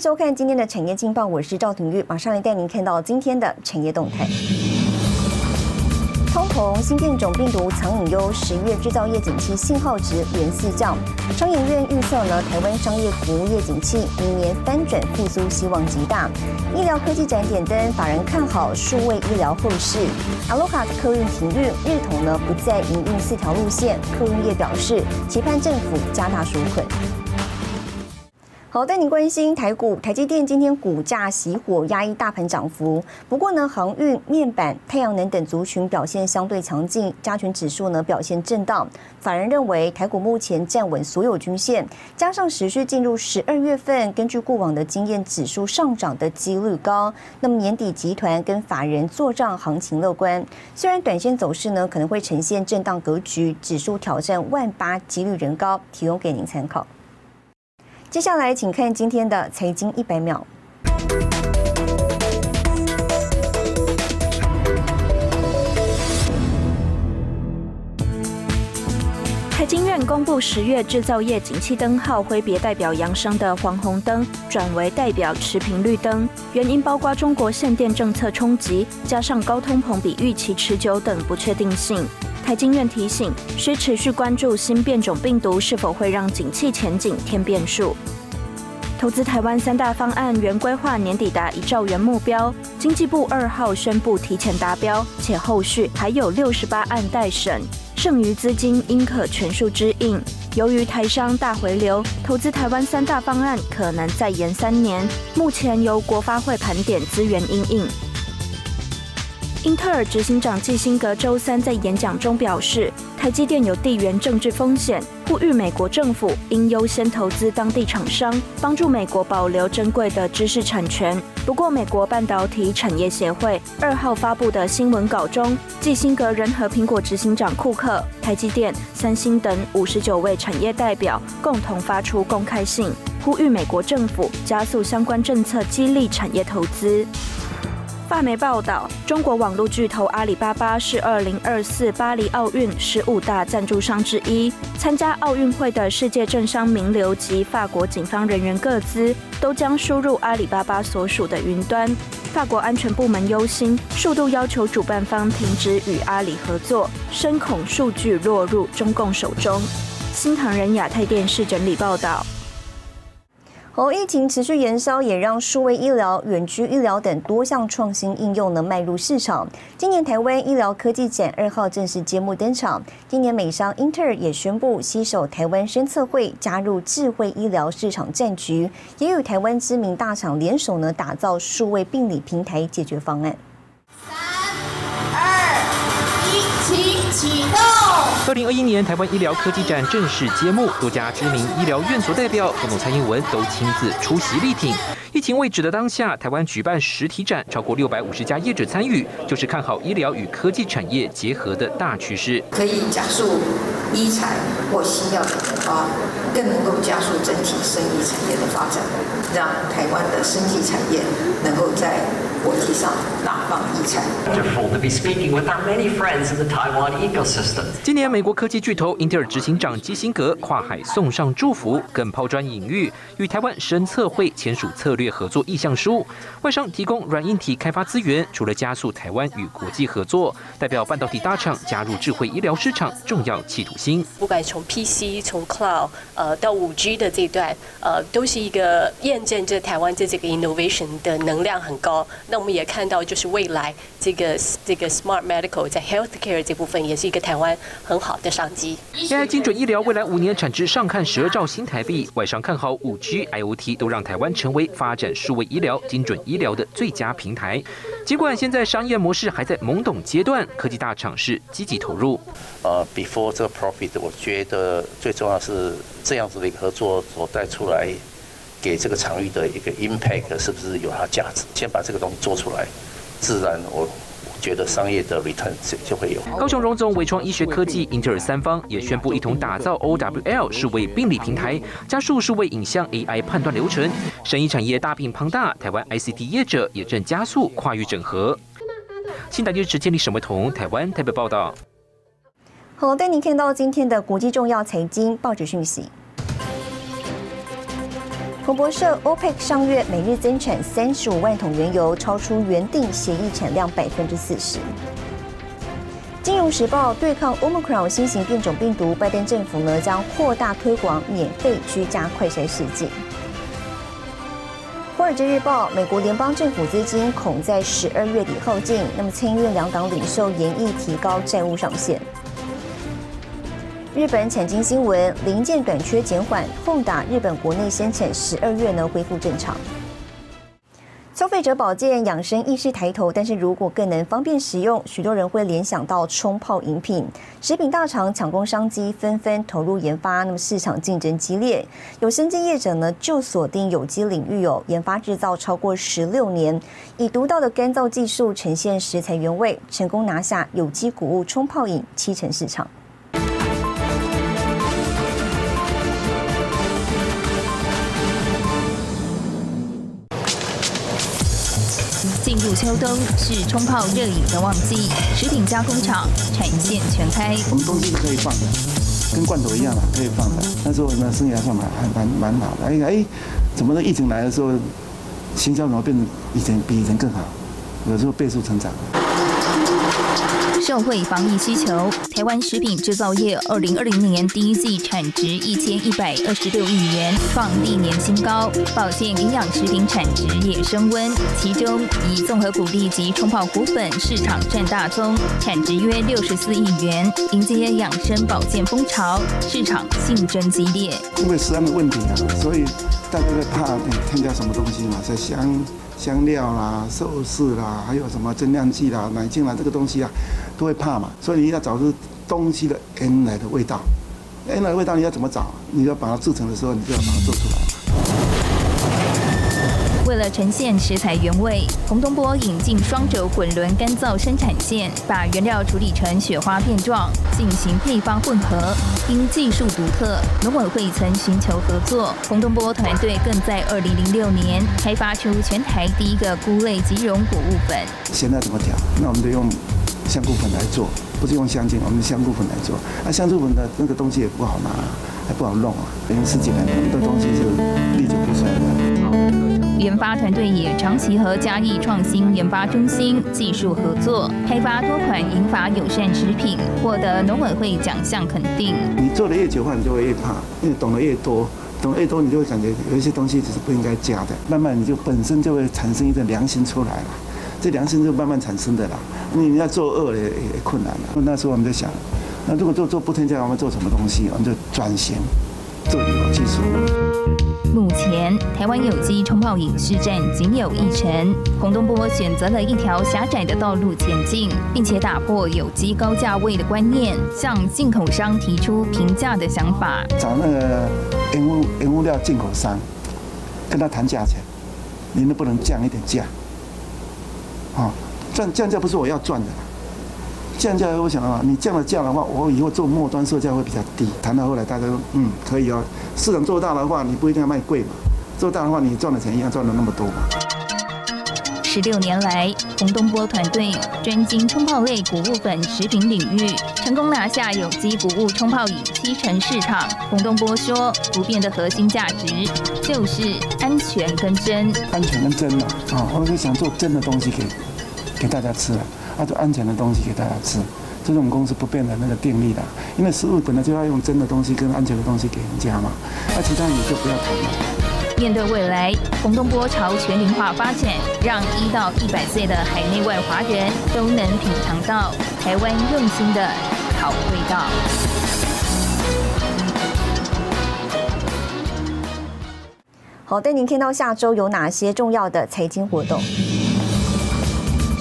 收看今天的产业劲报，我是赵廷玉，马上来带您看到今天的产业动态。通膨、新变种病毒藏隐忧，十月制造业景气信号值连四降。商研院预测呢，台湾商业服务业景气明年翻转复苏希望极大。医疗科技展点灯，法人看好数位医疗后市。阿罗卡客运停运，日统呢不再营运四条路线，客运业表示期盼政府加大纾困。好，带您关心台股，台积电今天股价熄火，压抑大盘涨幅。不过呢，航运、面板、太阳能等族群表现相对强劲，加权指数呢表现震荡。法人认为，台股目前站稳所有均线，加上持续进入十二月份，根据过往的经验，指数上涨的几率高。那么年底集团跟法人做账行情乐观，虽然短线走势呢可能会呈现震荡格局，指数挑战万八几率仍高，提供给您参考。接下来，请看今天的财经一百秒。台经院公布十月制造业景气灯号，挥别代表扬升的黄红灯，转为代表持平绿灯。原因包括中国限电政策冲击，加上高通膨比预期持久等不确定性。台经院提醒，需持续关注新变种病毒是否会让景气前景添变数。投资台湾三大方案原规划年底达一兆元目标，经济部二号宣布提前达标，且后续还有六十八案待审，剩余资金应可全数支应。由于台商大回流，投资台湾三大方案可能再延三年，目前由国发会盘点资源应应。英特尔执行长基辛格周三在演讲中表示，台积电有地缘政治风险，呼吁美国政府应优先投资当地厂商，帮助美国保留珍贵的知识产权。不过，美国半导体产业协会二号发布的新闻稿中，基辛格仍和苹果执行长库克、台积电、三星等五十九位产业代表共同发出公开信，呼吁美国政府加速相关政策，激励产业投资。法媒报道，中国网络巨头阿里巴巴是二零二四巴黎奥运十五大赞助商之一。参加奥运会的世界政商名流及法国警方人员各资都将输入阿里巴巴所属的云端。法国安全部门忧心，数度要求主办方停止与阿里合作，深恐数据落入中共手中。新唐人亚太电视整理报道。哦，疫情持续延烧，也让数位医疗、远距医疗等多项创新应用能迈入市场。今年台湾医疗科技展二号正式揭幕登场。今年美商英特尔也宣布携手台湾生测会，加入智慧医疗市场战局，也与台湾知名大厂联手呢，打造数位病理平台解决方案。二零二一年台湾医疗科技展正式揭幕，多家知名医疗院所代表，总统蔡英文都亲自出席力挺。疫情未止的当下，台湾举办实体展，超过六百五十家业者参与，就是看好医疗与科技产业结合的大趋势。可以加速医材或新药的研发，更能够加速整体生医产业的发展，让台湾的生技产业能够在。国际上大放异彩。今年，美国科技巨头英特尔执行长基辛格跨海送上祝福，更抛砖引玉，与台湾深测会签署策略合作意向书。外商提供软硬体开发资源，除了加速台湾与国际合作，代表半导体大厂加入智慧医疗市场重要企图心。不管从 PC、从 Cloud 呃到五 G 的这段，呃，都是一个验证，这台湾这这个 innovation 的能量很高。那我们也看到，就是未来这个这个 smart medical 在 healthcare 这部分也是一个台湾很好的商机。AI 精准医疗未来五年产值上看十二兆新台币，外商看好五 G、IOT 都让台湾成为发展数位医疗、精准医疗的最佳平台。尽管现在商业模式还在懵懂阶段，科技大厂是积极投入。呃，before 这个 profit，我觉得最重要是这样子的一个合作所带出来。给这个场域的一个 impact 是不是有它价值？先把这个东西做出来，自然我觉得商业的 return 就会有。高雄荣总、伟创医学科技、英特尔三方也宣布一同打造 OWL 数位病理平台，加速数位影像 AI 判断流程。生医产业大病庞大，台湾 ICT 业者也正加速跨域整合。新台电视建立沈维彤，台湾台北报道。好，带您看到今天的国际重要财经报纸讯息。彭博社，OPEC 上月每日增产三十五万桶原油，超出原定协议产量百分之四十。金融时报，对抗 Omicron 新型变种病毒，拜登政府呢将扩大推广免费居家快筛试剂。华尔街日报，美国联邦政府资金恐在十二月底耗尽，那么参议院两党领袖研议提高债务上限。日本产经新闻，零件短缺减缓，轰打日本国内生产十二月呢恢复正常。消费者保健养生意识抬头，但是如果更能方便使用，许多人会联想到冲泡饮品。食品大厂抢攻商机，纷纷投入研发，那么市场竞争激烈。有生技业者呢就锁定有机领域，有研发制造超过十六年，以独到的干燥技术呈现食材原味，成功拿下有机谷物冲泡饮七成市场。进入秋冬是冲泡热饮的旺季，食品加工厂产线全开。我们东西是可以放的，跟罐头一样嘛可以放的。那时候呢生意还算蛮还蛮蛮好的。哎哎，怎么的？疫情来的时候，行销怎么变成以前比以前更好？有时候倍速成长。社会防疫需求，台湾食品制造业二零二零年第一季产值一千一百二十六亿元，创历年新高。保健营养食品产值也升温，其中以综合谷粒及冲泡谷粉市场占大宗，产值约六十四亿元。迎接养生保健风潮，市场竞争激烈。因为食安的问题啊，所以大家在怕添加什么东西嘛，在香香料啦、寿司啦，还有什么增量剂啦、奶精啦，这个东西啊。都会怕嘛，所以你要找出东西的原来的味道，原来的味道你要怎么找？你要把它制成的时候，你就要把它做出来。为了呈现食材原味，洪东波引进双轴滚轮干燥生产线，把原料处理成雪花片状，进行配方混合。因技术独特，农委会曾寻求合作，洪东波团队更在2006年开发出全台第一个菇类即溶谷物粉。现在怎么调？那我们就用。香菇粉来做，不是用香精，我们香菇粉来做。那香菇粉的那个东西也不好拿，还不好弄啊。因为十几年，很多东西就历久不衰的。研发团队也长期和嘉义创新研发中心技术合作，开发多款银发友善食品，获得农委会奖项肯定。你做的越久话，你就会越怕，越懂得越多，懂得越多，你就会感觉有一些东西只是不应该加的，慢慢你就本身就会产生一个良心出来了。这良心就慢慢产生的啦，你要做恶也也困难了。那时候我们在想，那如果做做不添加，我们做什么东西？我们就转型做有技术。目前台湾有机冲泡影视站仅有一成，洪东波选择了一条狭窄的道路前进，并且打破有机高价位的观念，向进口商提出平价的想法。找那个原物原物料进口商，跟他谈价钱，你能不能降一点价？啊，降降价不是我要赚的，降价我想啊，你降了价的话，我以后做末端售价会比较低。谈到后来，大家说嗯可以哦，市场做大的话，你不一定要卖贵嘛，做大的话，你赚的钱一样赚了那么多嘛。十六年来，洪东波团队专精冲泡类谷物粉食品领域，成功拿下有机谷物冲泡饮七成市场。洪东波说，不变的核心价值就是安全跟真。安全跟真嘛，啊，我是想做真的东西给给大家吃，啊，做安全的东西给大家吃，这是我们公司不变的那个定力的。因为食物本来就要用真的东西跟安全的东西给人家嘛，那其他你就不要谈了。面对未来，洪东波朝全龄化发展，让一到一百岁的海内外华人都能品尝到台湾用心的好味道。好，带您看到下周有哪些重要的财经活动。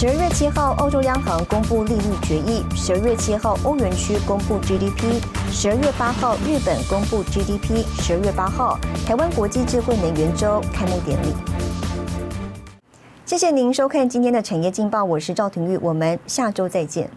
十二月七号，欧洲央行公布利率决议；十二月七号，欧元区公布 GDP；十二月八号，日本公布 GDP；十二月八号，台湾国际智慧能源周开幕典礼。谢谢您收看今天的产业劲报，我是赵廷玉，我们下周再见。